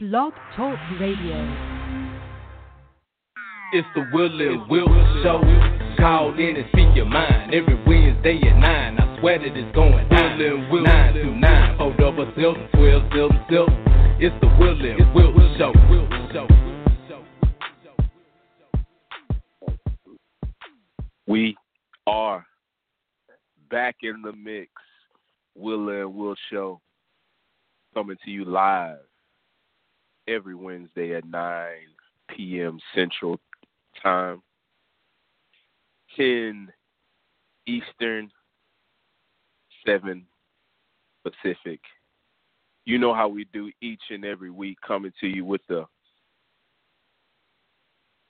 Blog Talk Radio. It's the Will and Will Show. Call in and speak your mind every Wednesday at 9. I swear that it's going down. Will and Will 9 to 9. Hold up a silk, 12 silk, silk. It's the Will and Will Show. We are back in the mix. Will and Will Show coming to you live every Wednesday at 9 p.m. Central Time, 10 Eastern, 7 Pacific. You know how we do each and every week, coming to you with the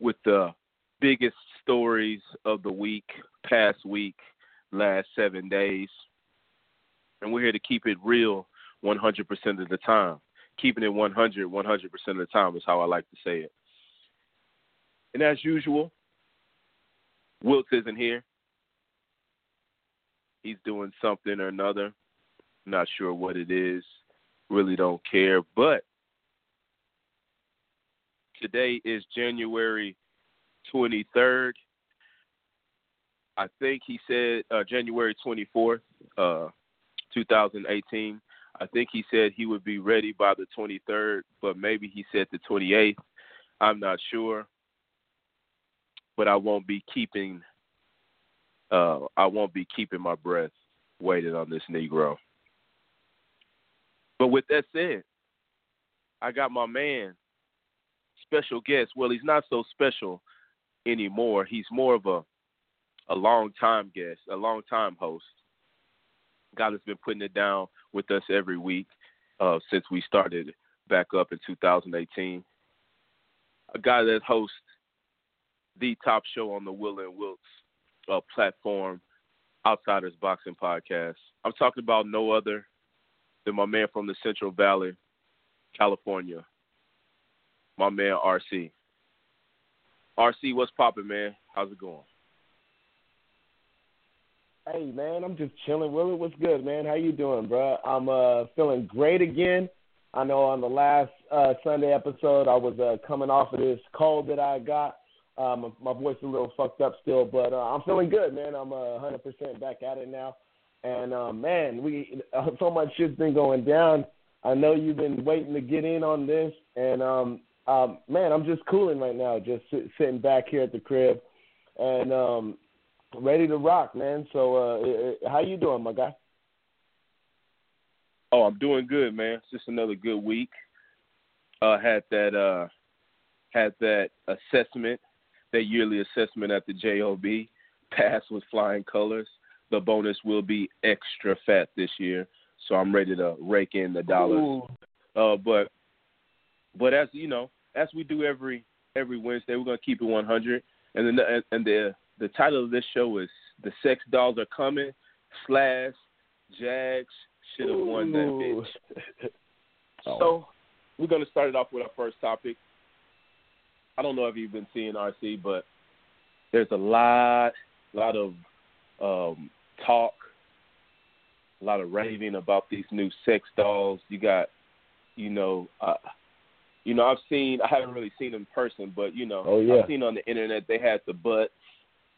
with the biggest stories of the week, past week, last seven days. And we're here to keep it real 100% of the time. Keeping it 100, 100% of the time is how I like to say it. And as usual, Wilt isn't here. He's doing something or another. Not sure what it is. Really don't care. But today is January 23rd. I think he said uh, January 24th, uh, 2018. I think he said he would be ready by the 23rd, but maybe he said the 28th. I'm not sure, but I won't be keeping. Uh, I won't be keeping my breath waiting on this Negro. But with that said, I got my man, special guest. Well, he's not so special anymore. He's more of a a long time guest, a long time host. God has been putting it down with us every week uh, since we started back up in 2018. A guy that hosts the top show on the Will and Wiltz uh, platform, Outsiders Boxing Podcast. I'm talking about no other than my man from the Central Valley, California, my man RC. RC, what's popping, man? How's it going? Hey man, I'm just chilling. Willie, what's good, man? How you doing, bro? I'm uh feeling great again. I know on the last uh Sunday episode I was uh coming off of this cold that I got. Um, my voice is a little fucked up still, but uh, I'm feeling good, man. I'm uh, 100% back at it now. And uh, man, we uh, so much shit's been going down. I know you've been waiting to get in on this, and um, um, man, I'm just cooling right now, just sit, sitting back here at the crib, and um, ready to rock, man. So, uh, how you doing, my guy? Oh, I'm doing good, man. It's just another good week. Uh, had that uh, had that assessment, that yearly assessment at the JOB. Passed with flying colors. The bonus will be extra fat this year, so I'm ready to rake in the dollars. Uh, but but as you know, as we do every every Wednesday, we're gonna keep it 100. And then the, and the the title of this show is "The Sex Dolls Are Coming." Slash Jags should have won that bitch. So we're gonna start it off with our first topic. I don't know if you've been seeing RC, but there's a lot, lot of um, talk, a lot of raving about these new sex dolls. You got, you know, uh, you know, I've seen. I haven't really seen them in person, but you know, Oh, yeah. I've seen on the internet they had the butt,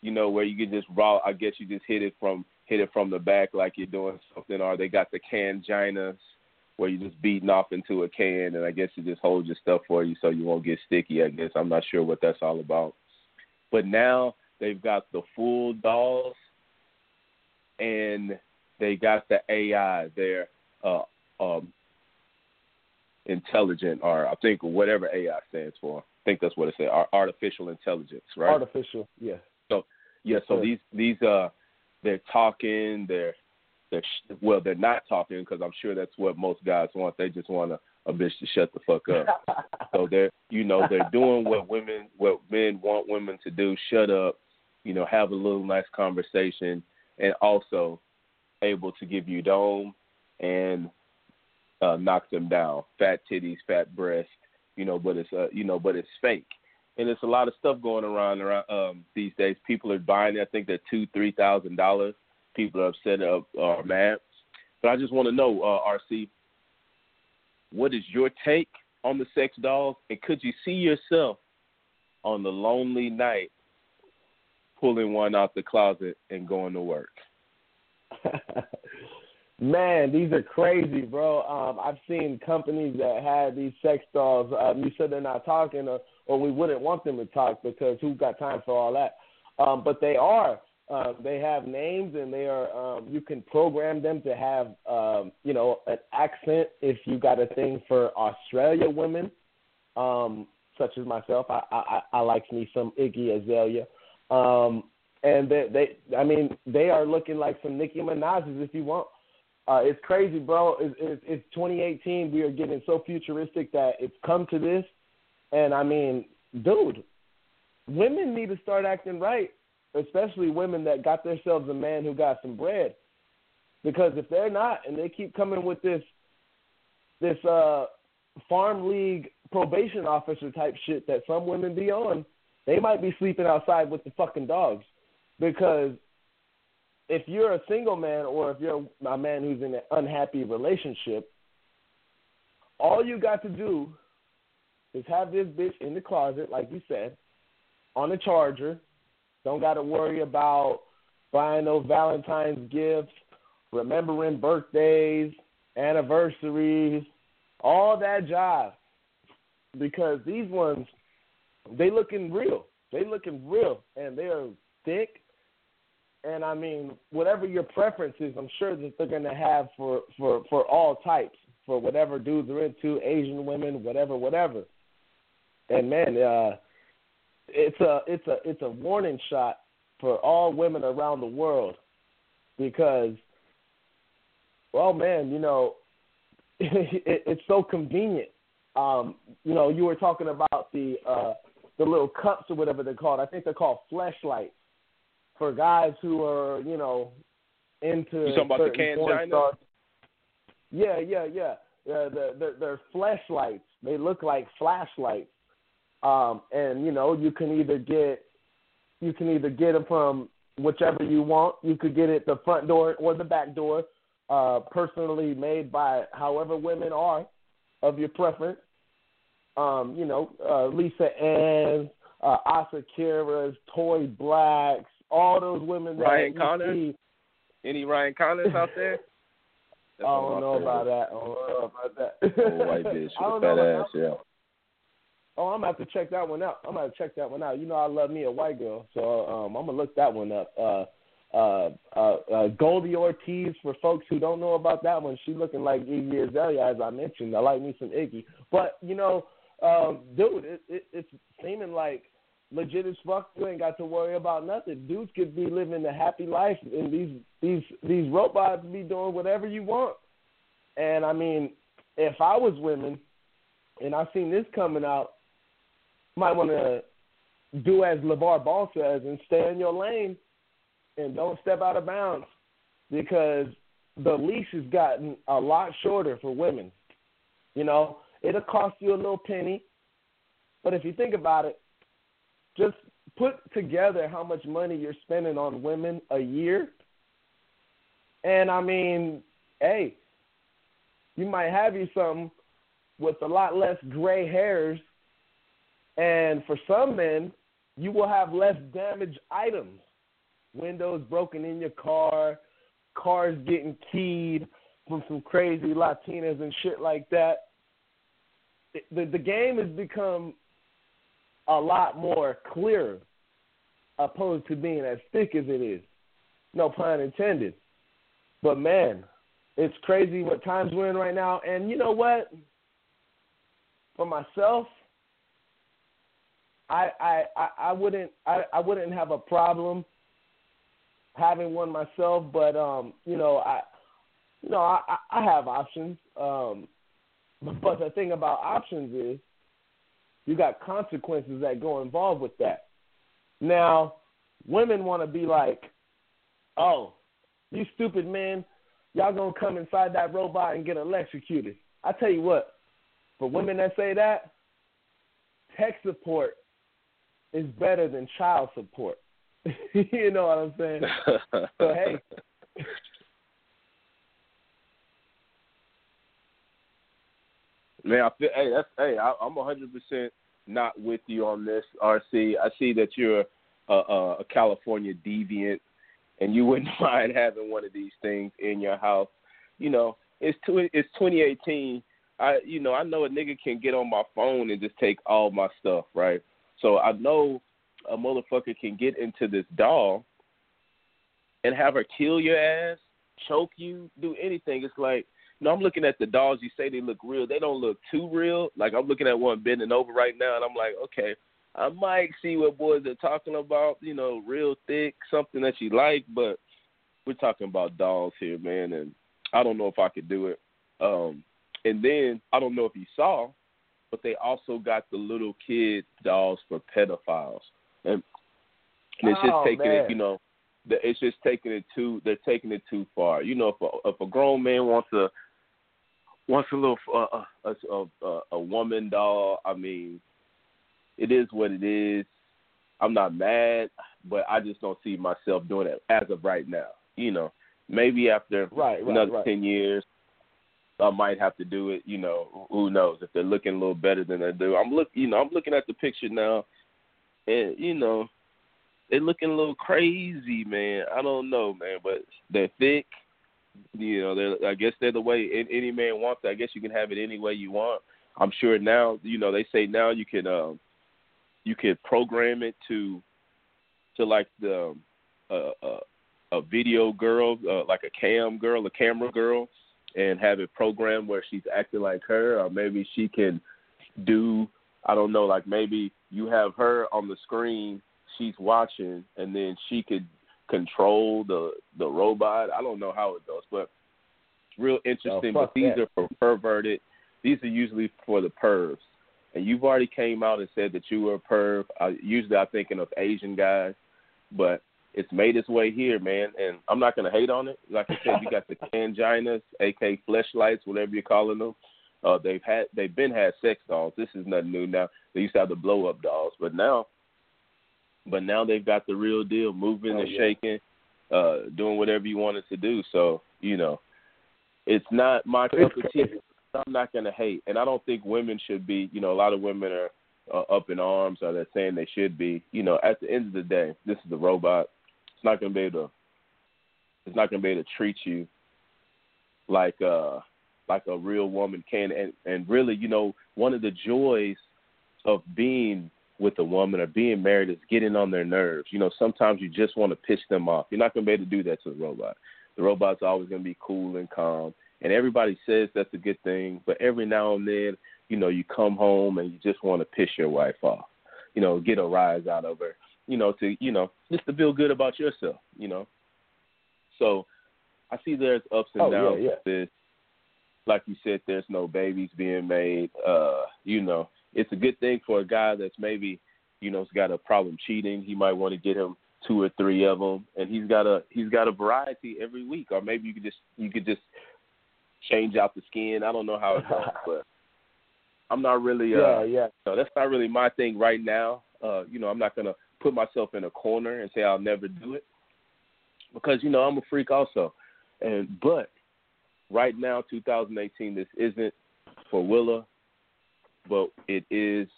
you know, where you can just raw. I guess you just hit it from hit it from the back like you're doing something, or they got the canginas where you're just beating off into a can, and I guess it just holds your stuff for you so you won't get sticky. I guess I'm not sure what that's all about, but now they've got the full dolls, and they got the AI. They're uh, um, intelligent, or I think whatever AI stands for. I think that's what it says. Artificial intelligence, right? Artificial, yeah. So yeah, so Yes, sir. these these uh they're talking, they're they're sh- well they're not talking because I'm sure that's what most guys want. They just want a, a bitch to shut the fuck up. so they're you know they're doing what women what men want women to do. Shut up, you know, have a little nice conversation, and also able to give you dome and uh, knock them down. Fat titties, fat breasts. you know, but it's uh, you know, but it's fake. And there's a lot of stuff going around around um, these days. People are buying it. I think they're two, three thousand dollars. People are upset or are mad. But I just want to know, uh, RC, what is your take on the sex dolls? And could you see yourself on the lonely night pulling one out the closet and going to work? Man, these are crazy, bro. Um, I've seen companies that had these sex dolls. Um, you said they're not talking, or, or we wouldn't want them to talk because who got time for all that? Um, but they are. Uh, they have names, and they are. Um, you can program them to have, um, you know, an accent. If you got a thing for Australia women, um, such as myself, I, I, I like me some Iggy Azalea. Um, and they, they, I mean, they are looking like some Nicki Minaj's if you want. Uh, it's crazy, bro. It's, it's, it's 2018. We are getting so futuristic that it's come to this. And I mean, dude, women need to start acting right, especially women that got themselves a man who got some bread. Because if they're not, and they keep coming with this, this uh, farm league probation officer type shit that some women be on, they might be sleeping outside with the fucking dogs. Because if you're a single man or if you're a man who's in an unhappy relationship, all you got to do is have this bitch in the closet, like you said, on a charger. Don't got to worry about buying no Valentine's gifts, remembering birthdays, anniversaries, all that jive. Because these ones, they looking real. They looking real, and they are thick and I mean, whatever your preference is, I'm sure that they're to have for for for all types, for whatever dudes are into, Asian women, whatever, whatever. And man, uh, it's a it's a it's a warning shot for all women around the world because, well, man, you know, it, it's so convenient. Um, you know, you were talking about the uh, the little cups or whatever they're called. I think they're called fleshlights for guys who are you know into you talking about the can stars. Yeah, yeah, yeah. Yeah, they're, they're, they're flashlights. They look like flashlights, um, and you know you can either get you can either get them from whichever you want. You could get it the front door or the back door, uh, personally made by however women are of your preference. Um, you know, uh, Lisa Ann's, uh, Asa Akira's, Tori Black's, all those women that Ryan Connors? see. Any Ryan Connors out there? I don't know about that. I don't know about that. Oh, white bitch with a fat ass, yeah. Oh, I'm gonna have to check that one out. I'm gonna check that one out. You know, I love me a white girl, so um, I'm gonna look that one up. Uh, uh, uh, uh, Goldie Ortiz, for folks who don't know about that one, she looking like Iggy Azalea, as I mentioned. I like me some Iggy, but you know, um, dude, it, it, it's seeming like legit as fuck. You ain't got to worry about nothing. Dudes could be living a happy life, and these these these robots be doing whatever you want. And I mean, if I was women, and I seen this coming out, might want to do as LaVar Ball says and stay in your lane, and don't step out of bounds, because the leash has gotten a lot shorter for women. You know, it'll cost you a little penny, but if you think about it, just put together how much money you're spending on women a year. And I mean, hey, you might have you something with a lot less gray hairs. And for some men, you will have less damaged items. Windows broken in your car, cars getting keyed from some crazy Latinas and shit like that. The, the game has become a lot more clear opposed to being as thick as it is. No pun intended. But man, it's crazy what times we're in right now. And you know what? For myself, I I I, wouldn't I, I wouldn't have a problem having one myself, but um, you know, I you know, I, I have options. Um but the thing about options is you got consequences that go involved with that. Now, women want to be like, oh, you stupid men, y'all gonna come inside that robot and get electrocuted. I tell you what, for women that say that, tech support is better than child support. you know what I'm saying? so hey. Man, I feel hey, that's hey, I, I'm 100 percent not with you on this, RC. I see that you're a, a, a California deviant, and you wouldn't mind having one of these things in your house. You know, it's it's 2018. I you know I know a nigga can get on my phone and just take all my stuff, right? So I know a motherfucker can get into this doll and have her kill your ass, choke you, do anything. It's like you know, I'm looking at the dolls. You say they look real. They don't look too real. Like I'm looking at one bending over right now, and I'm like, okay, I might see what boys are talking about. You know, real thick, something that you like. But we're talking about dolls here, man, and I don't know if I could do it. Um, and then I don't know if you saw, but they also got the little kid dolls for pedophiles, and, it's just Oh, taking man. it, you know, the- it's just taking it too. They're taking it too far. You know, if a, if a grown man wants a wants a little uh, a, a a a woman doll, I mean, it is what it is. I'm not mad, but I just don't see myself doing it as of right now. You know, maybe after Right, right, another right. ten years, I might have to do it. You know, who knows if they're looking a little better than they do. I'm look, you know, I'm looking at the picture now, and you know, they're looking a little crazy, man. I don't know, man, but they're thick. You know, they're, I guess they're the way an- any man wants. it. I guess you can have it any way you want. I'm sure now, you know, they say now you can, um, you can program it to, to like the, uh, uh, a video girl, uh, like a cam girl, a camera girl, and have it programmed where she's acting like her, or maybe she can do, I don't know, like maybe you have her on the screen, she's watching, and then she could control the the robot. I don't know how it goes, but it's real oh, interesting. fuck but these that. are for perverted. These are usually for the pervs. And you've already came out and said that you were a perv. I, usually I'm thinking of Asian guys, but it's made its way here, man. And I'm not gonna hate on it. Like I said, you got the canginas, aka fleshlights, whatever you're calling them. Uh, they've had they've been had sex dolls. This is nothing new now. They used to have the blow up dolls, but now, but now they've got the real deal, moving Oh, and yeah. shaking, uh, doing whatever you want it to do. So you know, it's not my cup of tea. I'm not gonna hate, and I don't think women should be. You know, a lot of women are uh, up in arms, or they're saying they should be. You know, at the end of the day, this is a robot. It's not gonna be able to. It's not gonna be able to treat you like uh like a real woman can, and and really, you know, one of the joys of being with a woman or being married is getting on their nerves. You know, sometimes you just want to piss them off. You're not gonna be able to do that to the robot. The robot's always gonna be cool and calm, and everybody says that's a good thing. But every now and then, you know, you come home and you just want to piss your wife off. You know, get a rise out of her. You know, to you know, just to feel good about yourself. You know, so I see there's ups and Oh, yeah, downs yeah. with this. Like you said, there's no babies being made. Uh, you know, it's a good thing for a guy that's maybe, you know, has got a problem cheating. He might want to get him two or three of them, and he's got a he's got a variety every week. Or maybe you could just you could just change out the skin. I don't know how it goes, but I'm not really. yeah, Uh, yeah. no, that's not really my thing right now. Uh, you know, I'm not gonna put myself in a corner and say I'll never do it because you know I'm a freak also. And but right now, 2018, this isn't for Willa, but it is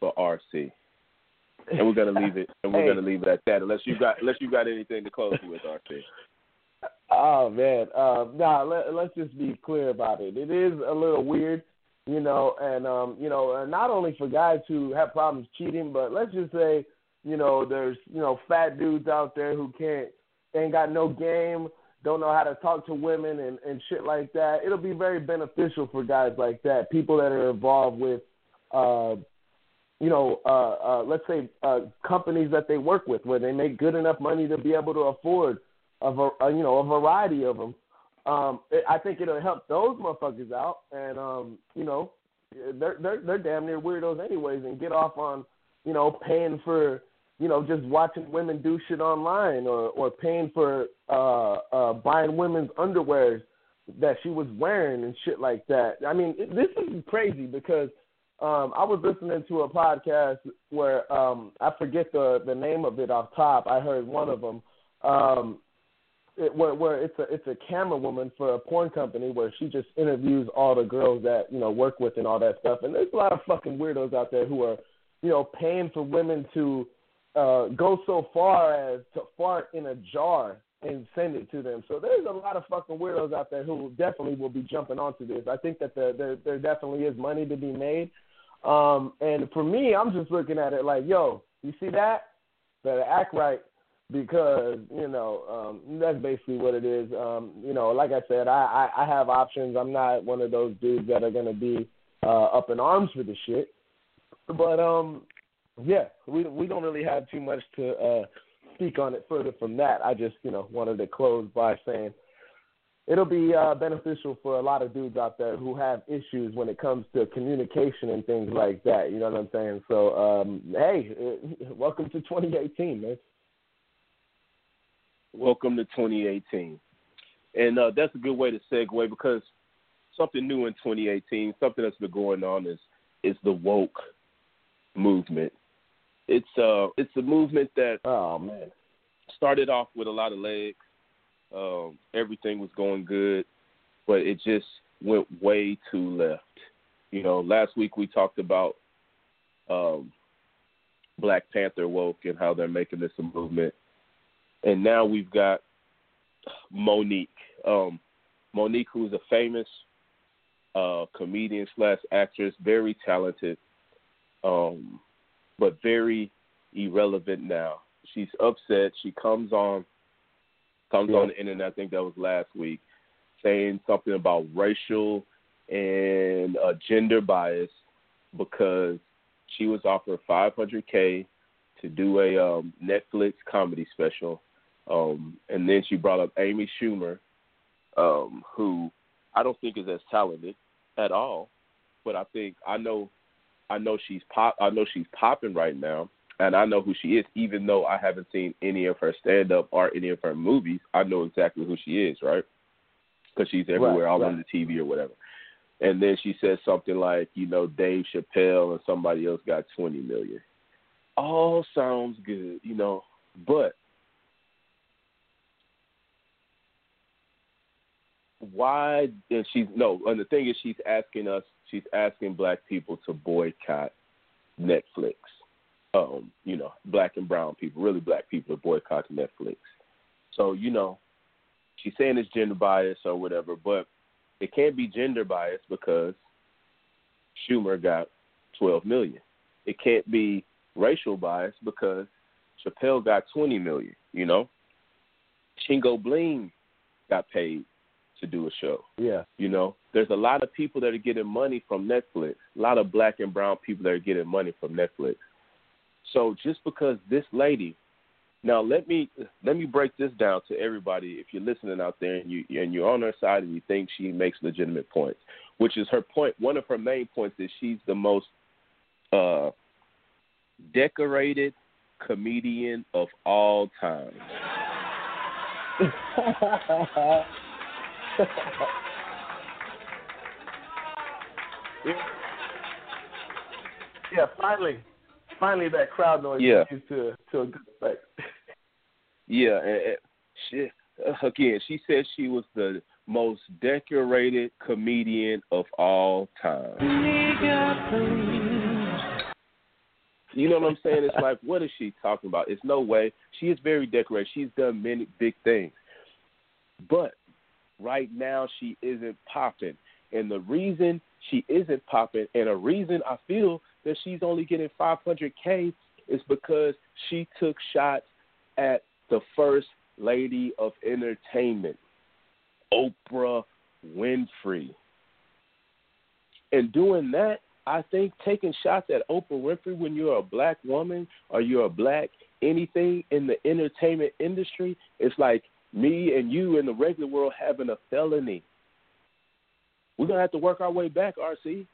for RC. And we're gonna leave it. And we're Hey. gonna leave it at that. Unless you got unless you got anything to close with, RC. Oh man, um, nah. Let, let's just be clear about it. It is a little weird, you know, and um, you know, uh, not only for guys who have problems cheating, but let's just say, you know, there's you know fat dudes out there who can't, ain't got no game, don't know how to talk to women and and shit like that. It'll be very beneficial for guys like that, people that are involved with, uh, you know, uh, uh, let's say uh, companies that they work with where they make good enough money to be able to afford a, var- uh, you know a variety of them. Um, it, I think it'll help those motherfuckers out, and um, you know, they're they're they're damn near weirdos anyways, and get off on you know paying for you know just watching women do shit online, or or paying for uh, uh, buying women's underwears that she was wearing and shit like that. I mean, it, this is crazy because um, I was listening to a podcast where um, I forget the the name of it off top. I heard one of them. Um, it, where where it's a it's a camera woman for a porn company where she just interviews all the girls that you know work with and all that stuff. And there's a lot of fucking weirdos out there who are you know paying for women to uh go so far as to fart in a jar and send it to them. So there's a lot of fucking weirdos out there who definitely will be jumping onto this. I think that the, the, there definitely is money to be made. Um, and for me, I'm just looking at it like, yo, you see that? Better act right because you know um, that's basically what it is. Um, you know, like I said, I, I I have options. I'm not one of those dudes that are gonna be uh, up in arms for the shit. But um, yeah, we we don't really have too much to uh, speak on it further from that. I just you know wanted to close by saying it'll be uh, beneficial for a lot of dudes out there who have issues when it comes to communication and things like that. You know what I'm saying? So, um, hey, welcome to 2018, man. Welcome to 2018, and uh, that's a good way to segue because something new in 2018, something that's been going on is is the woke movement. It's uh it's a movement that oh man started off with a lot of legs um, everything was going good, but it just went way too left. You know, last week we talked about um, Black Panther woke and how they're making this a movement, and now we've got Mo'Nique. Um, Mo'Nique, who's a famous uh, comedian slash actress, very talented, um, but very irrelevant now. She's upset. She comes on comes yeah. on the internet. I think that was last week, saying something about racial and uh, gender bias because she was offered 500k to do a um, Netflix comedy special, um, and then she brought up Amy Schumer, um, who I don't think is as talented at all, but I think I know, I know she's pop, I know she's popping right now, and I know who she is, even though I haven't seen any of her stand up or any of her movies. I know exactly who she is, right? Because she's everywhere, right, all right. on the TV or whatever. And then she says something like, you know, Dave Chappelle and somebody else got twenty million. All sounds good, you know, but why? And she's no, and the thing is, she's asking us, she's asking black people to boycott Netflix um, you know, black and brown people, really black people to boycott Netflix. So, you know, she's saying it's gender bias or whatever, but it can't be gender bias because Schumer got 12 million. It can't be racial bias because Chappelle got 20 million, you know? Chingo Bling got paid to do a show. Yeah. You know, there's a lot of people that are getting money from Netflix. A lot of black and brown people that are getting money from Netflix. So just because this lady, now let me let me break this down to everybody. If you're listening out there and you and you're on her side and you think she makes legitimate points, which is her. One of her main points is she's the most uh, decorated comedian of all time. yeah, finally finally that crowd noise yeah. to to a good effect. yeah, and, and she uh, again, she said she was the most decorated comedian of all time. You know what I'm saying? It's like, what is she talking about? It's no way. She is very decorated. She's done many big things. But right now, she isn't popping. And the reason she isn't popping, and a reason I feel that she's only getting 500K is because she took shots at the first lady of entertainment, Oprah Winfrey. And doing that, I think taking shots at Oprah Winfrey when you're a black woman or you're a black anything in the entertainment industry, it's like me and you in the regular world having a felony. We're gonna have to work our way back, RC.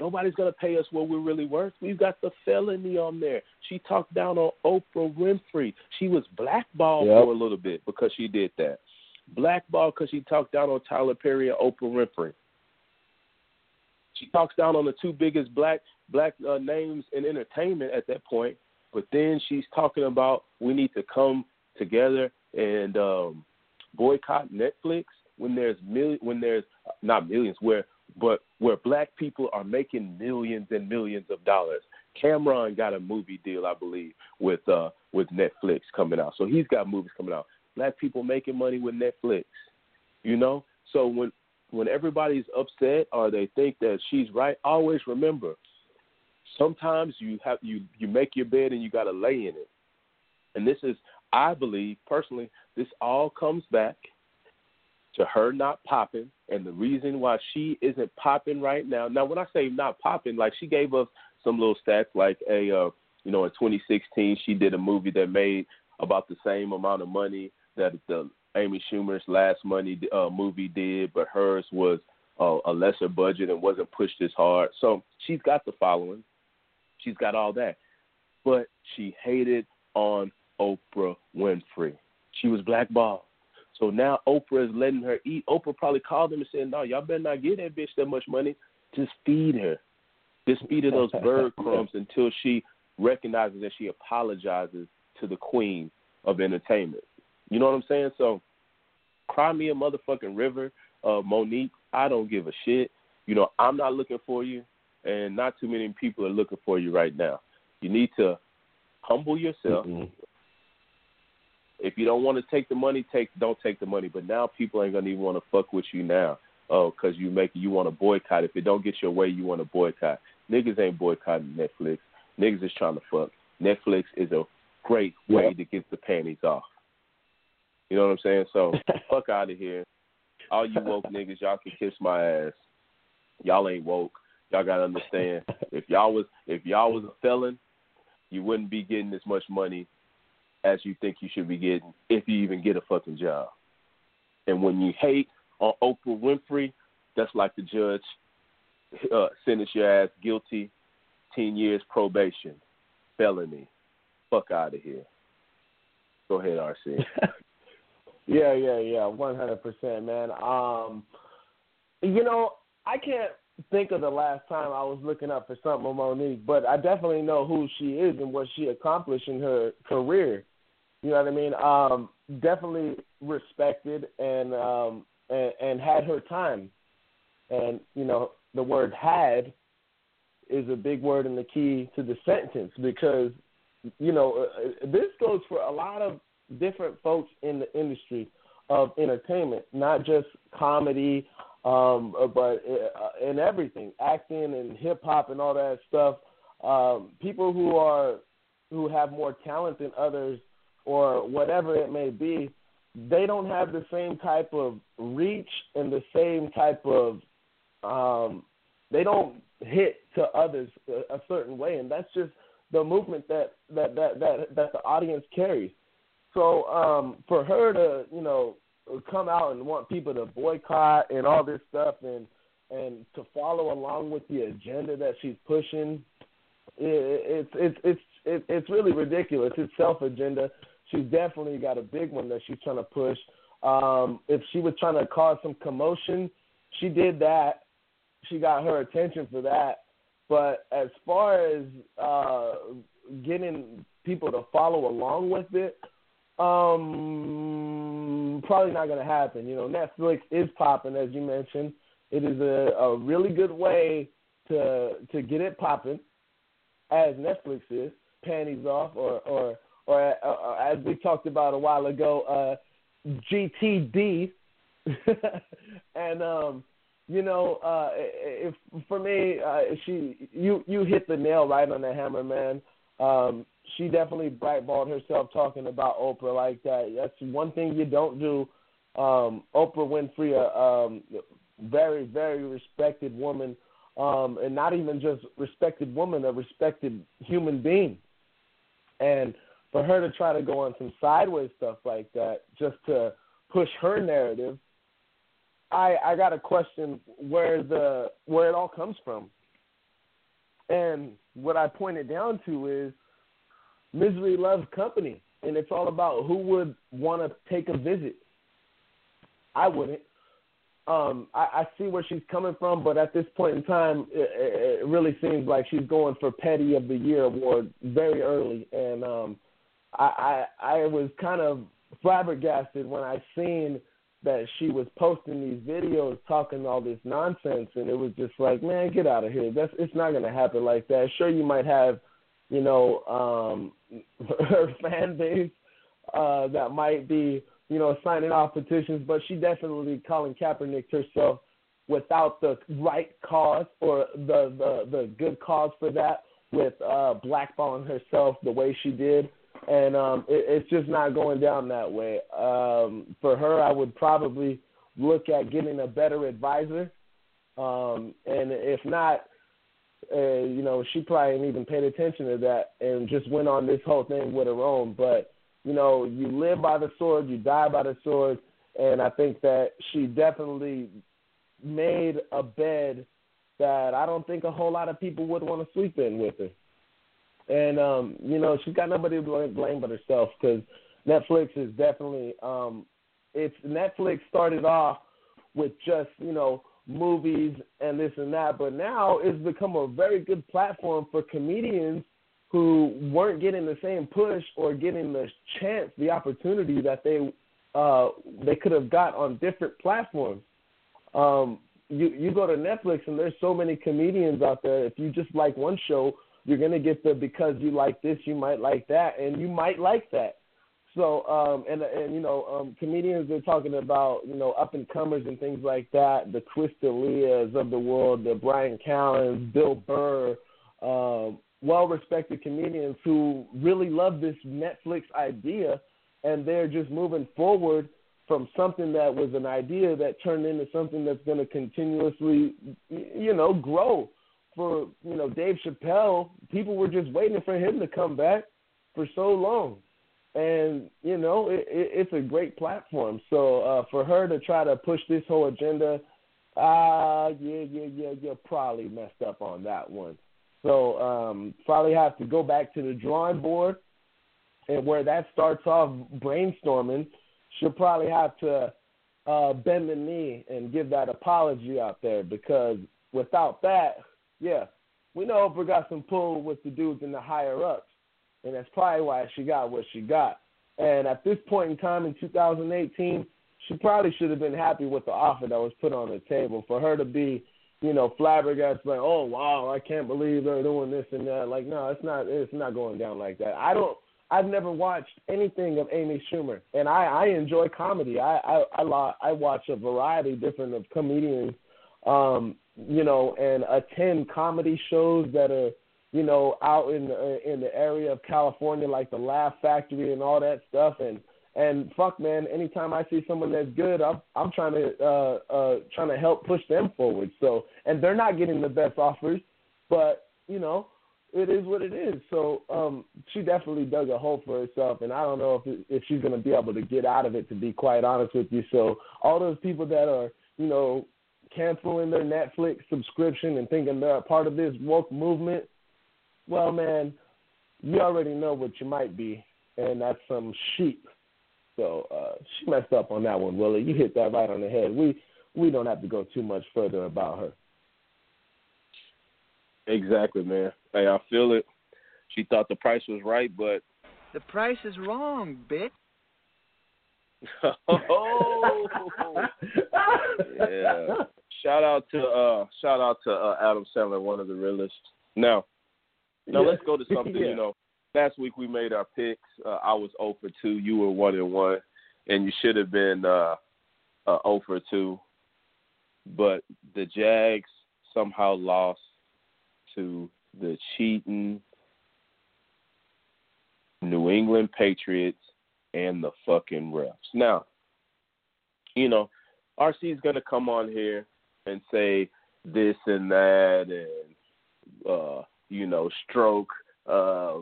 Nobody's going to pay us what we're really worth. We've got the felony on there. She talked down on Oprah Winfrey. She was blackballed yep. for a little bit because she did that. Blackballed because she talked down on Tyler Perry and Oprah Winfrey. She talks down on the two biggest black black uh, names in entertainment at that point. But then she's talking about we need to come together and um, boycott Netflix when there's million when there's not millions where but where black people are making millions and millions of dollars. Cameron got a movie deal, I believe, with uh with Netflix coming out. So he's got movies coming out. Black people making money with Netflix. You know? So when when everybody's upset or they think that she's right, always remember sometimes you have you you make your bed and you got to lay in it. And this is I believe personally this all comes back to her not popping and the reason why she isn't popping right now. Now when I say not popping like she gave us some little stats like a uh you know in 2016 she did a movie that made about the same amount of money that the Amy Schumer's Last Money uh, movie did, but hers was uh, a lesser budget and wasn't pushed as hard. So she's got the following, she's got all that, but she hated on Oprah Winfrey. She was blackballed. So now Oprah is letting her eat. Oprah probably called them and said, "No, y'all better not give that bitch that much money. Just feed her. Just feed her those bird crumbs until she recognizes that she apologizes to the queen of entertainment." You know what I'm saying? So, cry me a motherfucking river, uh, Mo'Nique. I don't give a shit. You know, I'm not looking for you, and not too many people are looking for you right now. You need to humble yourself. Mm-hmm. If you don't want to take the money, take don't take the money. But now people ain't gonna even want to fuck with you now. Oh, cause you make you want to boycott. If it don't get your way, you want to boycott. Niggas ain't boycotting Netflix. Niggas is trying to fuck. Netflix is a great way Yep. to get the panties off. You know what I'm saying? So fuck out of here. All you woke niggas, y'all can kiss my ass. Y'all ain't woke. Y'all gotta understand. If y'all was if y'all was a felon, you wouldn't be getting as much money as you think you should be getting if you even get a fucking job. And when you hate on Oprah Winfrey, that's like the judge uh, sentence your ass guilty, ten years probation, felony. Fuck out of here. Go ahead, RC. Yeah, yeah, yeah, one hundred percent, man. Um, you know, I can't think of the last time I was looking up for something with Mo'Nique, but I definitely know who she is and what she accomplished in her career. You know what I mean? Um, definitely respected and um, and, and had her time, and you know the word "had" is a big word in the key to the sentence because you know uh, this goes for a lot of different folks in the industry of entertainment, not just comedy, um, uh, but uh, in everything, acting and hip hop and all that stuff. Um, people who are who have more talent than others, or whatever it may be, they don't have the same type of reach and the same type of um, they don't hit to others a, a certain way, and that's just the movement that that that that, that the audience carries. So um, for her to you know come out and want people to boycott and all this stuff and and to follow along with the agenda that she's pushing, it, it's it's it's it, it's really ridiculous. It's self agenda. She's definitely got a big one that she's trying to push. Um, if she was trying to cause some commotion, she did that. She got her attention for that. But as far as uh, getting people to follow along with it, um, probably not going to happen. You know, Netflix is popping, as you mentioned. It is a, a really good way to to get it popping, as Netflix is, panties off, or or or, or as we talked about a while ago, uh, GTD, and um, you know, uh, if for me, uh, she you you hit the nail right on the hammer, man. Um, she definitely blackballed herself talking about Oprah like that. That's one thing you don't do. Um, Oprah Winfrey, a um, very very respected woman, um, and not even just respected woman, a respected human being. And for her to try to go on some sideways stuff like that just to push her narrative, I I got to question where the where it all comes from. And what I pointed down to is misery loves company, and it's all about who would want to take a visit. I wouldn't. Um, I, I see where she's coming from, but at this point in time, it, it really seems like she's going for Petty of the Year award very early, and um, I, I I was kind of flabbergasted when I seen that she was posting these videos talking all this nonsense, and it was just like, man, get out of here. That's it's not gonna happen like that. Sure, you might have, you know, um, her fan base uh, that might be, you know, signing off petitions, but she definitely Colin Kaepernick herself without the right cause or the the, the good cause for that with uh, blackballing herself the way she did and um, it, it's just not going down that way. Um, for her, I would probably look at getting a better advisor, um, and if not, uh, you know, she probably even paid attention to that and just went on this whole thing with her own. But you know, you live by the sword, you die by the sword, and I think that she definitely made a bed that I don't think a whole lot of people would want to sleep in with her and um, you know she's got nobody to blame but herself because Netflix is definitely um, it's Netflix started off with just you know movies and this and that, but now it's become a very good platform for comedians who weren't getting the same push or getting the chance, the opportunity that they uh, they could have got on different platforms. Um, you you go to Netflix and there's so many comedians out there. If you just like one show, you're gonna get the because you like this, you might like that, and you might like that. So, um, and and you know, um, comedians are talking about you know up and comers and things like that, the Chris D'Elias of the world, the Brian Callens, Bill Burr, um, well-respected comedians who really love this Netflix idea, and they're just moving forward from something that was an idea that turned into something that's going to continuously, you know, grow for you know Dave Chappelle, people were just waiting for him to come back for so long, and you know it, it, it's a great platform. So uh, for her to try to push this whole agenda, ah, uh, yeah, yeah, yeah, you probably messed up on that one. So um, probably have to go back to the drawing board, and where that starts off brainstorming, she'll probably have to uh, bend the knee and give that apology out there because without that yeah, we know Oprah got some pull with the dudes in the higher ups, and that's probably why she got what she got. And at this point in time in 2018, she probably should have been happy with the offer that was put on the table. For her to be, you know, flabbergasted, like, oh wow, I can't believe they're doing this and that. Like, no, it's not. It's not going down like that. I don't. I've never watched anything of Amy Schumer, and I, I enjoy comedy. I I I, I watch a variety of different of comedians um, you know, and attend comedy shows that are, you know, out in the, in the area of California, like the Laugh Factory and all that stuff. And and fuck, man, anytime I see someone that's good, I'm I'm trying to uh, uh, trying to help push them forward. So, and they're not getting the best offers, but you know, it is what it is. So um, she definitely dug a hole for herself, and I don't know if if she's going to be able to get out of it. To be quite honest with you, so all those people that are you know canceling their Netflix subscription and thinking they're a part of this woke movement, well, man, you already know what you might be, and that's some sheep. So uh, she messed up on that one, Willie. You hit that right on the head. We we don't have to go too much further about her. Exactly, man. Hey, I feel it. She thought the price was right, but the price is wrong, bitch. oh, yeah. Shout out to uh shout out to uh, Adam Sandler, one of the realest. Now, now yeah. let's go to something. yeah. You know, last week we made our picks. Uh, I was 0 for 2. You were 1 and 1, and you should have been uh, uh 0 for 2. But the Jags somehow lost to the cheating New England Patriots and the fucking refs. Now, you know, RC is going to come on here and say this and that and uh, you know stroke uh,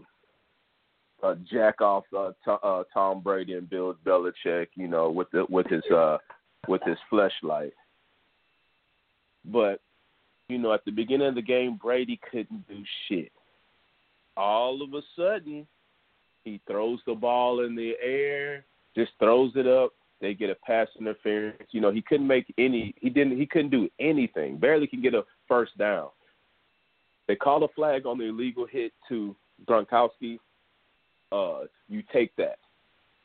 uh, jack off uh, uh, Tom Brady and Bill Belichick, you know, with the with his uh, with his fleshlight. But you know, at the beginning of the game, Brady couldn't do shit. All of a sudden, he throws the ball in the air, just throws it up, they get a pass interference. You know, he couldn't make any. He didn't. He couldn't do anything. Barely can get a first down. They call a flag on the illegal hit to Gronkowski. Uh, you take that.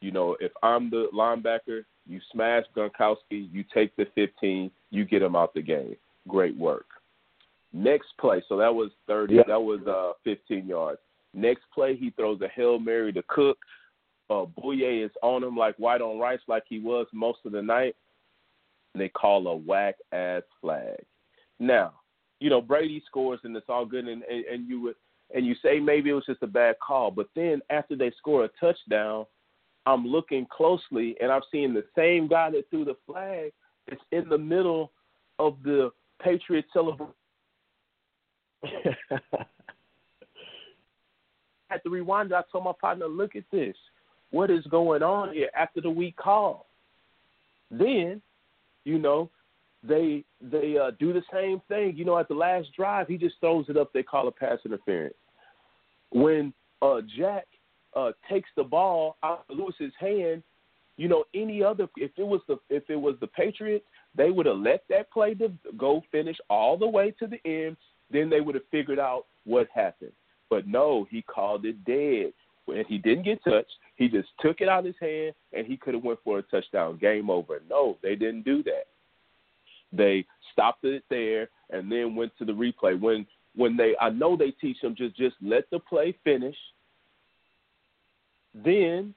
You know, if I'm the linebacker, you smash Gronkowski, you take the 15, you get him out the game. Great work. Next play, so that was 30, Yeah. that was uh 15 yards. Next play, he throws a hail mary to Cook. Uh, Bouye is on him like white on rice, like he was most of the night. They call a whack ass flag. Now, you know Brady scores and it's all good, and, and and you would and you say maybe it was just a bad call, but then after they score a touchdown, I'm looking closely and I'm seeing the same guy that threw the flag. It's in the middle of the Patriots celebration. I had to rewind. I told my partner, look at this. What is going on here after the week call? Then, you know, they they uh, do the same thing. You know, at the last drive, he just throws it up. They call a pass interference. When uh, Jack uh, takes the ball out of Lewis's hand, you know, any other if it was the if it was the Patriots, they would have let that play to go finish all the way to the end. Then they would have figured out what happened. But no, he called it dead. When he didn't get touched, he just took it out of his hand and he could have went for a touchdown. Game over. No, they didn't do that. They stopped it there and then went to the replay. When when they I know they teach them just just let the play finish, then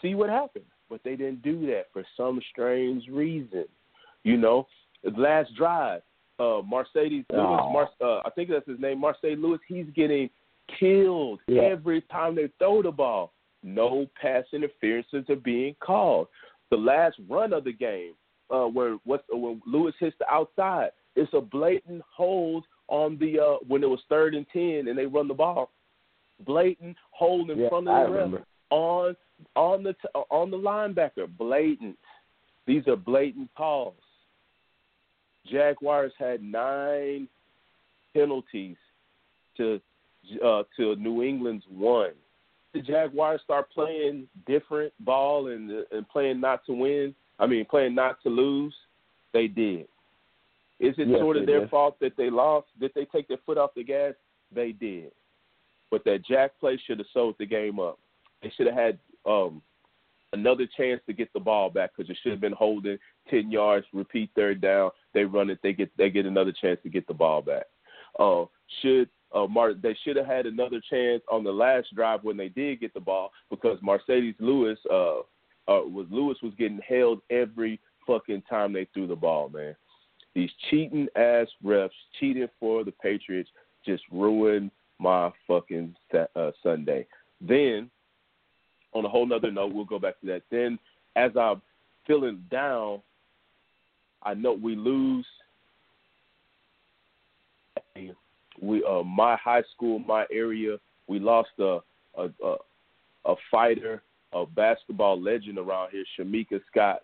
see what happens. But they didn't do that for some strange reason. You know, last drive, uh, Marcedes Lewis. Mar- uh, I think that's his name, Marseille Lewis. He's getting killed Yeah. every time they throw the ball. No pass interferences are being called. The last run of the game, uh, where what's when Lewis hits the outside, it's a blatant hold on the uh, when it was third and ten and they run the ball. Blatant hold in Yeah, front of the ref on on the t- on the linebacker. Blatant. These are blatant calls. Jaguars had nine penalties to uh, to New England's one. The Jaguars start playing different ball and and playing not to win. I mean, playing not to lose. They did. Is it Yes, sort of their did. fault that they lost? Did they take their foot off the gas? They did. But that Jack play should have sold the game up. They should have had um, another chance to get the ball back because it should have been holding ten yards. Repeat third down. They run it. They get they get another chance to get the ball back. Uh, should uh, Mar- they should have had another chance on the last drive when they did get the ball because Marcedes Lewis uh, uh, was Lewis was getting held every fucking time they threw the ball, man. These cheating ass refs cheating for the Patriots just ruined my fucking uh, Sunday. Then, on a whole nother note, we'll go back to that. Then, as I'm feeling down, I know we lose. We uh, my high school, my area, we lost a a a, a fighter, a basketball legend around here, Shamika Scott,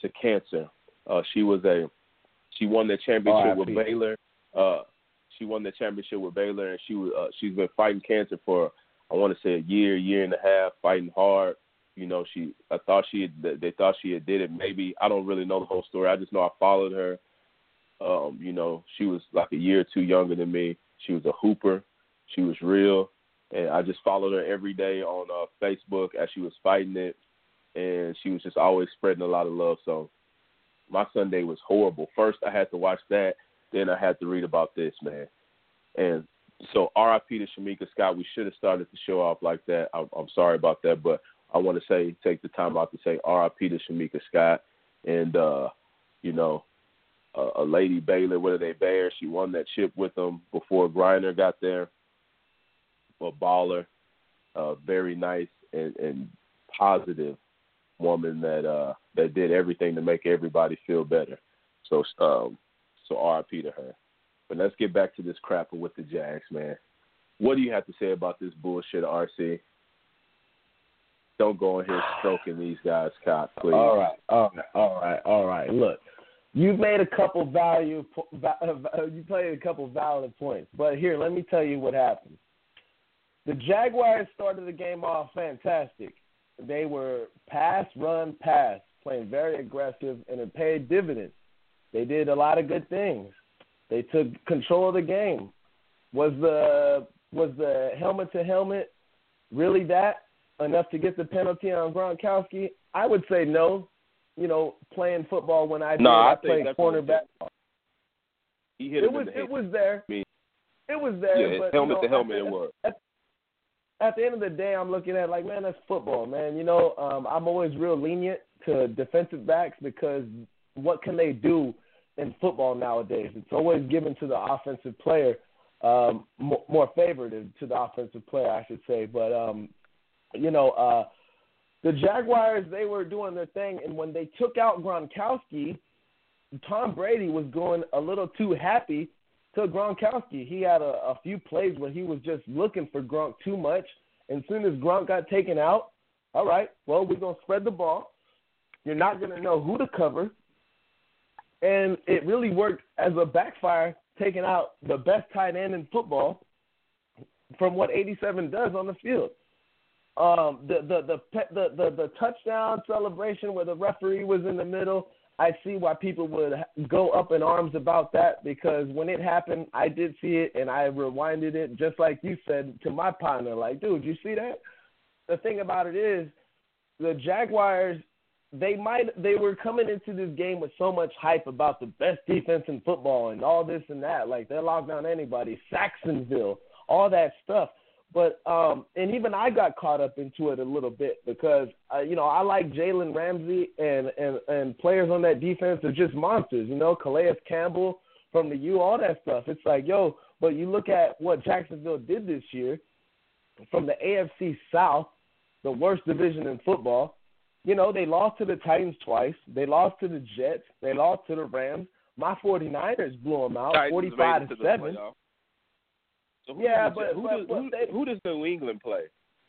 to cancer. Uh, she was a she won the championship with. Baylor. Uh, she won the championship with Baylor, and she was uh, she's been fighting cancer for I want to say a year, year and a half, fighting hard. You know, she I thought she had, they thought she had did it. Maybe I don't really know the whole story. I just know I followed her. Um, you know, she was like a year or two younger than me. She was a hooper. She was real, and I just followed her every day on uh, Facebook as she was fighting it, and she was just always spreading a lot of love. So my Sunday was horrible. First, I had to watch that. Then I had to read about this man, and so R.I.P. to Shamika Scott. We should have started the show off like that. I'm, I'm sorry about that, but I want to say take the time out to say R.I.P. to Shamika Scott, and uh, you know, a, a lady Baylor, what are they bear? She won that chip with them before Griner got there. A baller, uh, very nice and, and positive woman that uh, that did everything to make everybody feel better. So um, so R.I.P. to her. But let's get back to this crap with the Jags, man. What do you have to say about this bullshit, RC? Don't go in here stroking these guys' cock, please. All right, all right, all right, all right. Look, you've made a couple value, va- uh, you played a couple valid points, but here, let me tell you what happened. The Jaguars started the game off fantastic. They were pass, run, pass, playing very aggressive, and it paid dividends. They did a lot of good things. They took control of the game. Was the was the helmet to helmet really that? enough to get the penalty on Gronkowski? I would say no. You know, playing football when I did, No, I I played cornerback. He hit It was it was there. I mean, It was there. yeah, but, helmet you know, to helmet, at it the- was. At, at the end of the day, I'm looking at like, man, that's football, man. You know, um, I'm always real lenient to defensive backs because what can they do in football nowadays? It's always given to the offensive player, um, more, more favored to the offensive player, I should say. But um, you know, uh, the Jaguars they were doing their thing, and when they took out Gronkowski, Tom Brady was going a little too happy to Gronkowski. He had a, a few plays where he was just looking for Gronk too much. And as soon as Gronk got taken out, all right, well, we're going to spread the ball. You're not going to know who to cover. And it really worked as a backfire, taking out the best tight end in football from what 87 does on the field. Um, the, the, the, the, the, the touchdown celebration where the referee was in the middle, I see why people would go up in arms about that because when it happened, I did see it and I rewinded it just like you said to my partner. Like, dude, you see that? The thing about it is, the Jaguars, they might they were coming into this game with so much hype about the best defense in football and all this and that. Like they locked down anybody, Sacksonville, all that stuff. But um, and even I got caught up into it a little bit because uh, you know I like Jalen Ramsey and and and players on that defense are just monsters. You know, Calais Campbell from the U, all that stuff. It's like yo, but you look at what Jacksonville did this year from the AFC South, the worst division in football. You know, they lost to the Titans twice. They lost to the Jets. They lost to the Rams. My 49ers blew them out, Titans 45 to it to the 7. playoff. So who Yeah, does, but- who, but- does, but who, they- who does New England play?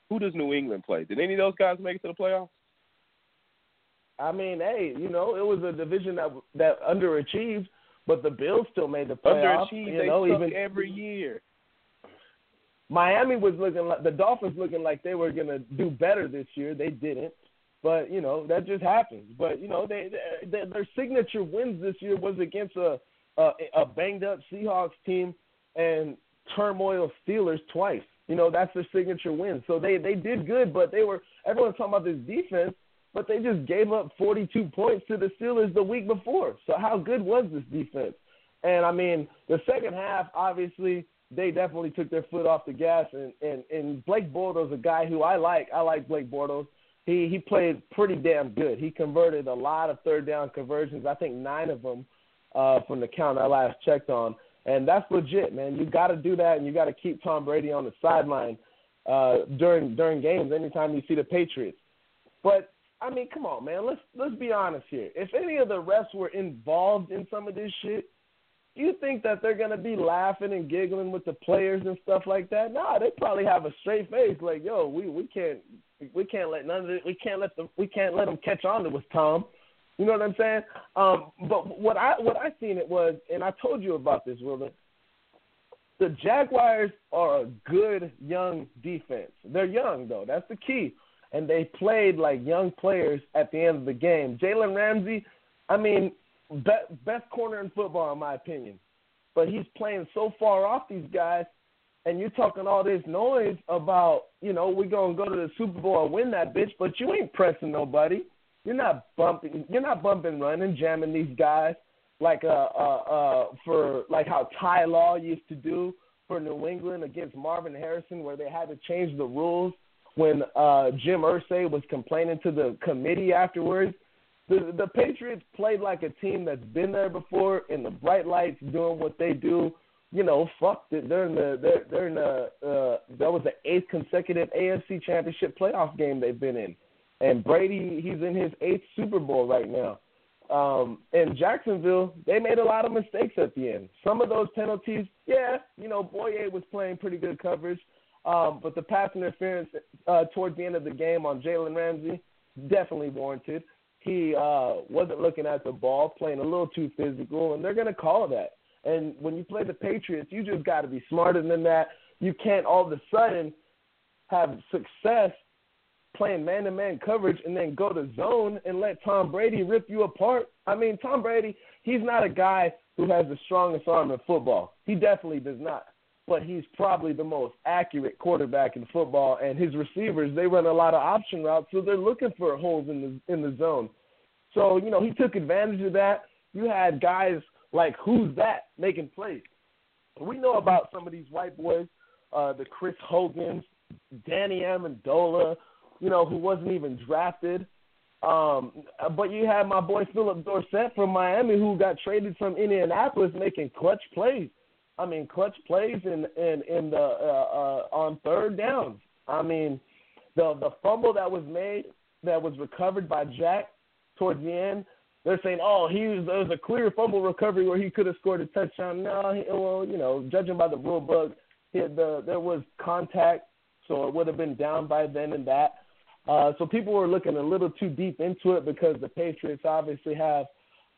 Who does New England play? Did any of those guys make it to the playoffs? I mean, hey, you know, it was a division that that underachieved, but the Bills still made the playoffs. Underachieved. You they know, even every year. Miami was looking like the Dolphins looking like they were going to do better this year. They didn't, but you know that just happens. But you know, they, they their signature wins this year was against a a, a banged up Seahawks team and turmoil Steelers twice. You know that's their signature win. So they they did good, but they were everyone's talking about this defense, but they just gave up 42 points to the Steelers the week before. So how good was this defense? And I mean, the second half, obviously, they definitely took their foot off the gas. And and and Blake Bortles, a guy who I like, I like Blake Bortles. He he played pretty damn good. He converted a lot of third down conversions. I think nine of them uh, from the count I last checked on. And that's legit, man. You got to do that, and you got to keep Tom Brady on the sideline uh, during during games. Anytime you see the Patriots, but I mean, come on, man. Let's let's be honest here. If any of the refs were involved in some of this shit, do you think that they're gonna be laughing and giggling with the players and stuff like that? Nah, they probably have a straight face, like, yo, we we can't we can't let none of it, we can't let the we can't let them catch on to us, Tom. You know what I'm saying? Um, but what I what I seen it was, and I told you about this, Wilbur. The Jaguars are a good young defense. They're young though. That's the key. And they played like young players at the end of the game. Jalen Ramsey, I mean, be- best corner in football in my opinion. But he's playing so far off these guys, and you're talking all this noise about, you know, we're gonna go to the Super Bowl and win that bitch, but you ain't pressing nobody. You're not bumping. You're not bumping, running, jamming these guys like uh uh uh for like how Ty Law used to do for New England against Marvin Harrison, where they had to change the rules when uh Jim Irsay was complaining to the committee afterwards. The the Patriots played like a team that's been there before in the bright lights, doing what they do. You know, fuck it. They're in the they're they're in the uh that was the eighth consecutive AFC championship playoff game they've been in. And Brady, he's in his eighth Super Bowl right now. Um, and Jacksonville, they made a lot of mistakes at the end. Some of those penalties, yeah, you know, Bouye was playing pretty good coverage, um, but the pass interference uh, towards the end of the game on Jalen Ramsey, definitely warranted. He uh, wasn't looking at the ball, playing a little too physical, and they're going to call that. And when you play the Patriots, you just got to be smarter than that. You can't all of a sudden have success playing man to man coverage and then go to zone and let Tom Brady rip you apart. I mean, Tom Brady, he's not a guy who has the strongest arm in football. He definitely does not. but he's probably the most accurate quarterback in football. And his receivers, they run a lot of option routes, so they're looking for holes in the in the zone. So you know he took advantage of that. You had guys like who's that making plays. We know about some of these white boys, uh, the Chris Hogans, Danny Amendola, you know, who wasn't even drafted. Um, but you had my boy Philip Dorsett from Miami who got traded from Indianapolis making clutch plays. I mean, clutch plays in in in the uh, uh, on third downs. I mean, the the fumble that was made that was recovered by Jack towards the end. They're saying, oh, he was there was a clear fumble recovery where he could have scored a touchdown. No, he, well, you know, judging by the rule book, he the there was contact, so it would have been down by then and that. Uh, so people were looking a little too deep into it because the Patriots obviously have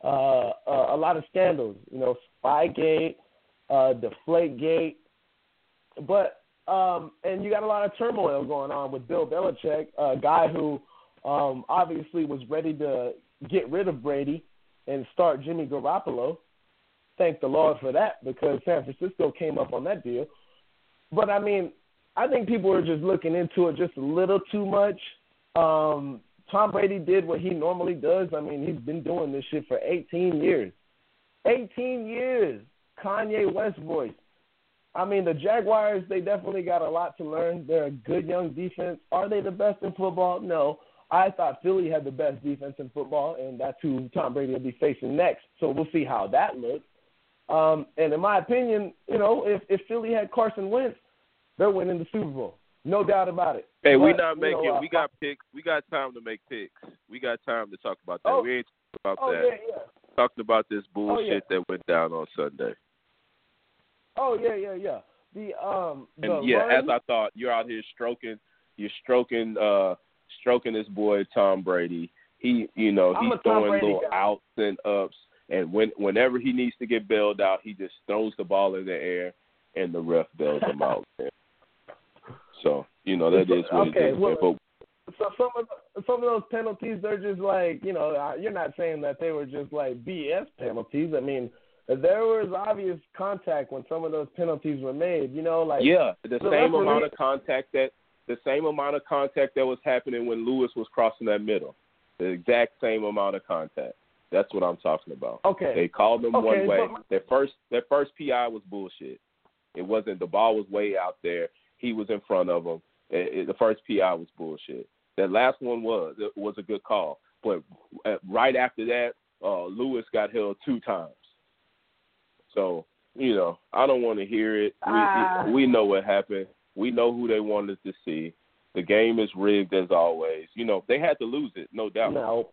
uh, a, a lot of scandals. You know, Spygate, uh, Deflategate, but um, and you got a lot of turmoil going on with Bill Belichick, a guy who um, obviously was ready to get rid of Brady and start Jimmy Garoppolo. Thank the Lord for that because San Francisco came up on that deal. But I mean, I think people are just looking into it just a little too much. Um, Tom Brady did what he normally does. I mean, he's been doing this shit for 18 years. 18 years. Kanye West voice. I mean, the Jaguars, they definitely got a lot to learn. They're a good young defense. Are they the best in football? No. I thought Philly had the best defense in football, and that's who Tom Brady will be facing next. So we'll see how that looks. Um, and in my opinion, you know, if, if Philly had Carson Wentz, they're winning the Super Bowl. No doubt about it. Hey, but, we not making. You know, we got picks. We got time to make picks. We got time to talk about that. Oh, we ain't talking about oh, that. yeah, yeah. Talking about this bullshit Oh, yeah. that went down on Sunday. Oh yeah, yeah, yeah. The um the And yeah, run, as I thought, you're out here stroking. You're stroking. uh Stroking this boy Tom Brady. He, you know, he's throwing Brady little guy. outs and ups, and when whenever he needs to get bailed out, he just throws the ball in the air, and the ref bails him out. So you know that is what Okay, it is. well- so some of the, some of those penalties they're just like you know uh, you're not saying that they were just like BS penalties. I mean there was obvious contact when some of those penalties were made. You know like Yeah, the, the same amount of contact that the same amount of contact that was happening when Lewis was crossing that middle. The exact same amount of contact. That's what I'm talking about. okay They called them Okay, one way. but- Their first their first PI was bullshit. It wasn't the ball was way out there. He was in front of him. It, it- the first PI was bullshit. That last one was it was a good call, but uh, right after that, uh, Lewis got held two times. So you know, I don't want to hear it. We Ah. we know what happened. We know who they wanted to see. The game is rigged as always. You know, they had to lose it, no doubt. no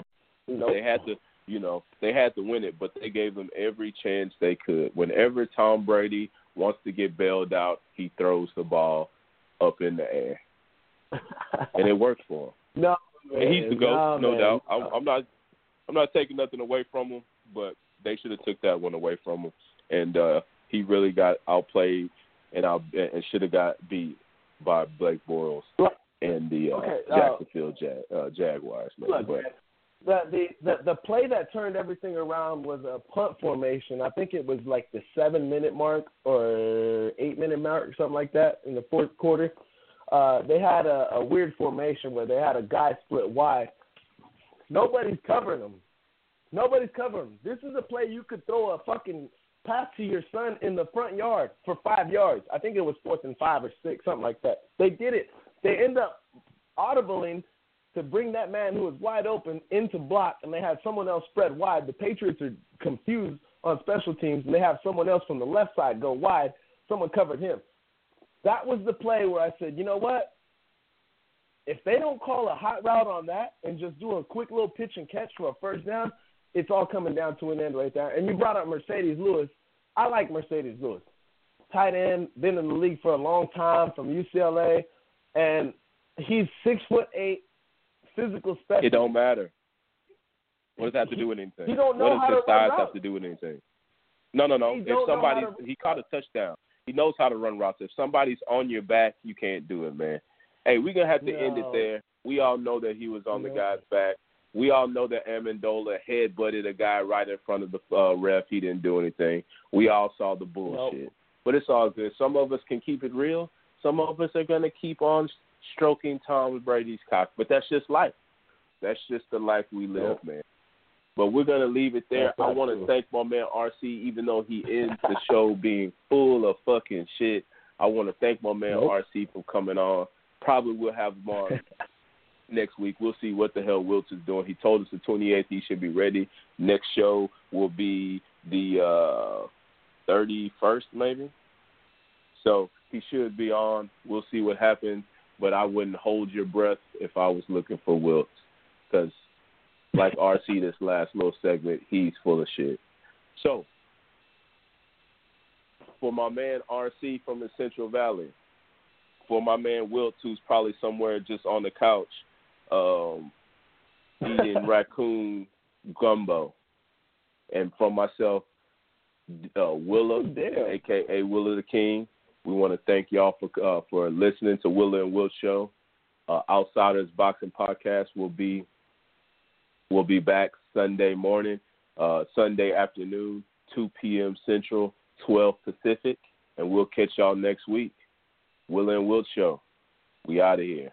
no They had to, you know, they had to win it, but they gave them every chance they could. Whenever Tom Brady wants to get bailed out, he throws the ball up in the air, and it worked for him. no And he's the goat, no man. doubt. I'm, I'm not, I'm not taking nothing away from him, but they should have took that one away from him, and uh he really got outplayed and out and should have got beat by Blake Bortles Look, and the uh, Okay, uh, Jacksonville Jag, uh, Jaguars. Man. Look, but the, the the play that turned everything around was a punt formation. I think it was like the seven minute mark or eight minute mark, or something like that, in the fourth quarter. Uh, they had a, a weird formation where they had a guy split wide. Nobody's covering him. Nobody's covering him. This is a play you could throw a fucking pass to your son in the front yard for five yards. I think it was fourth and five or six, something like that. They did it. They end up audibling to bring that man who was wide open into block, and they had someone else spread wide. The Patriots are confused on special teams, and they have someone else from the left side go wide. Someone covered him. That was the play where I said, you know what? If they don't call a hot route on that and just do a quick little pitch and catch for a first down, it's all coming down to an end right there. And you brought up Marcedes Lewis. I like Marcedes Lewis. Tight end, been in the league for a long time from UCLA, and he's six foot eight, physical specimen. it don't matter. What does that have to do with anything? He don't know what how does his to run size have to do with anything? No, no, no. He If somebody to- he caught a touchdown, he knows how to run routes. If somebody's on your back, you can't do it, man. Hey, we're gonna have to end it there. We all know that he was on the guy's back. We all know that Amendola head butted a guy right in front of the uh, ref. He didn't do anything. We all saw the bullshit. But it's all good. Some of us can keep it real. Some of us are gonna keep on stroking Tom Brady's cock. But that's just life. That's just the life we live, man. But we're gonna leave it there. That's I want to thank my man RC, even though he ends the show being full of fucking shit. I want to thank my man Nope. RC for coming on. Probably we'll have him on next week. We'll see what the hell Wiltz is doing. He told us the 28th he should be ready. Next show will be the uh, 31st, maybe. So he should be on. We'll see what happens. But I wouldn't hold your breath if I was looking for Wiltz, because like RC, this last little segment, he's full of shit. So for my man RC from the Central Valley, for my man Wiltz, who's probably somewhere just on the couch, um, eating raccoon gumbo, and for myself, uh, aka Willa the King. We want to thank y'all for uh, for listening to Willa and Will show. Uh, Outsiders Boxing Podcast will be will be back Sunday morning, uh, Sunday afternoon, 2 p.m. Central, 12 Pacific, and we'll catch y'all next week. Willa and Will show. We out of here.